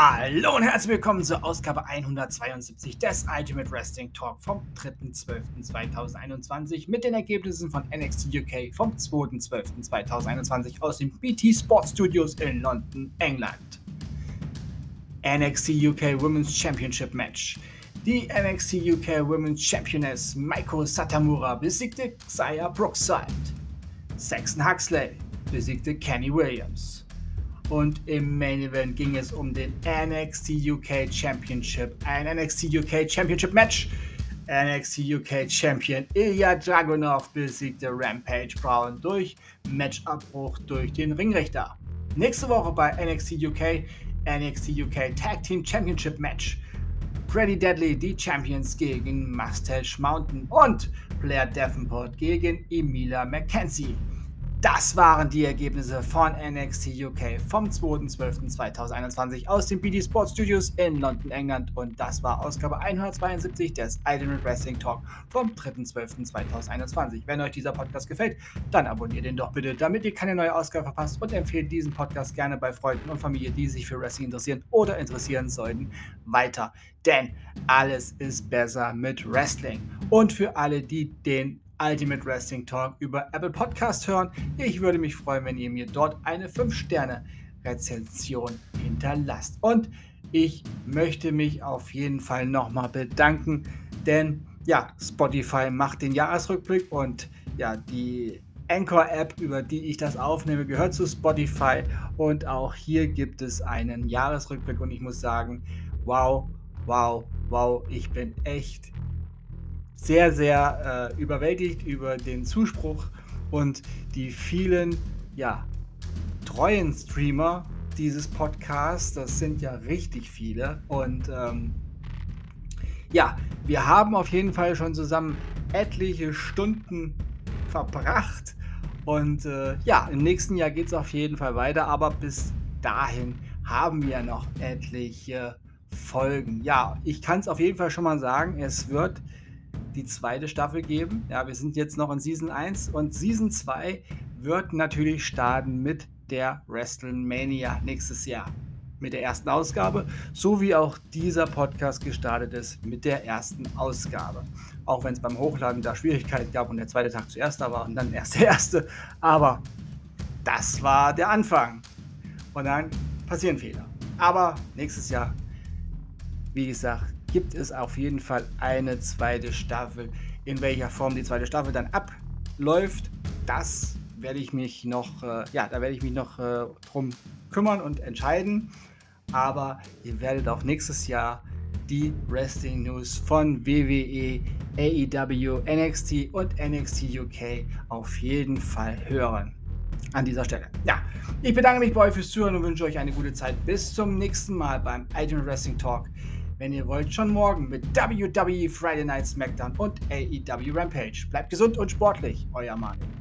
Hallo und herzlich willkommen zur Ausgabe 172 des Ultimate Wrestling Talk vom 3.12.2021 mit den Ergebnissen von NXT UK vom 2.12.2021 aus den BT Sports Studios in London, England. NXT UK Women's Championship Match. Die NXT UK Women's Championess Maiko Satamura besiegte Xia Brookside. Saxon Huxley besiegte Kenny Williams. Und im Main Event ging es um den NXT UK Championship. Ein NXT UK Championship Match. NXT UK Champion Ilya Dragunov besiegte Rampage Brown durch Matchabbruch durch den Ringrichter. Nächste Woche bei NXT UK NXT UK Tag Team Championship Match. Pretty Deadly, die Champions gegen Mustache Mountain und Blair Davenport gegen Emilia McKenzie. Das waren die Ergebnisse von NXT UK vom 2.12.2021 aus den BD Sports Studios in London, England. Und das war Ausgabe 172 des Ultimate Wrestling Talk vom 3.12.2021. Wenn euch dieser Podcast gefällt, dann abonniert ihn doch bitte, damit ihr keine neue Ausgabe verpasst und empfehlt diesen Podcast gerne bei Freunden und Familie, die sich für Wrestling interessieren oder interessieren sollten, weiter. Denn alles ist besser mit Wrestling. Und für alle, die den Ultimate Wrestling Talk über Apple Podcast hören. Ich würde mich freuen, wenn ihr mir dort eine 5-Sterne-Rezension hinterlasst. Und ich möchte mich auf jeden Fall nochmal bedanken, denn ja, Spotify macht den Jahresrückblick und ja, die Anchor-App, über die ich das aufnehme, gehört zu Spotify und auch hier gibt es einen Jahresrückblick und ich muss sagen, wow, wow, wow, ich bin echt sehr, sehr äh, überwältigt über den Zuspruch und die vielen, ja, treuen Streamer dieses Podcasts. Das sind ja richtig viele. Und ähm, ja, wir haben auf jeden Fall schon zusammen etliche Stunden verbracht. Und äh, ja, im nächsten Jahr geht es auf jeden Fall weiter. Aber bis dahin haben wir noch etliche Folgen. Ja, ich kann es auf jeden Fall schon mal sagen, es wird die zweite Staffel geben. Ja, wir sind jetzt noch in Season 1 und Season 2 wird natürlich starten mit der WrestleMania nächstes Jahr. Mit der ersten Ausgabe, so wie auch dieser Podcast gestartet ist mit der ersten Ausgabe. Auch wenn es beim Hochladen da Schwierigkeiten gab und der zweite Tag zuerst da war und dann erst der erste. Aber das war der Anfang. Und dann passieren Fehler. Aber nächstes Jahr, wie gesagt, gibt es auf jeden Fall eine zweite Staffel. In welcher Form die zweite Staffel dann abläuft, das werde ich mich noch, äh, ja, da werde ich mich noch äh, drum kümmern und entscheiden. Aber ihr werdet auch nächstes Jahr die Wrestling News von WWE, AEW, NXT und NXT UK auf jeden Fall hören. An dieser Stelle. Ja, ich bedanke mich bei euch fürs Zuhören und wünsche euch eine gute Zeit. Bis zum nächsten Mal beim Ultimate Wrestling Talk wenn ihr wollt, schon morgen mit WWE Friday Night SmackDown und AEW Rampage. Bleibt gesund und sportlich, euer Manuel.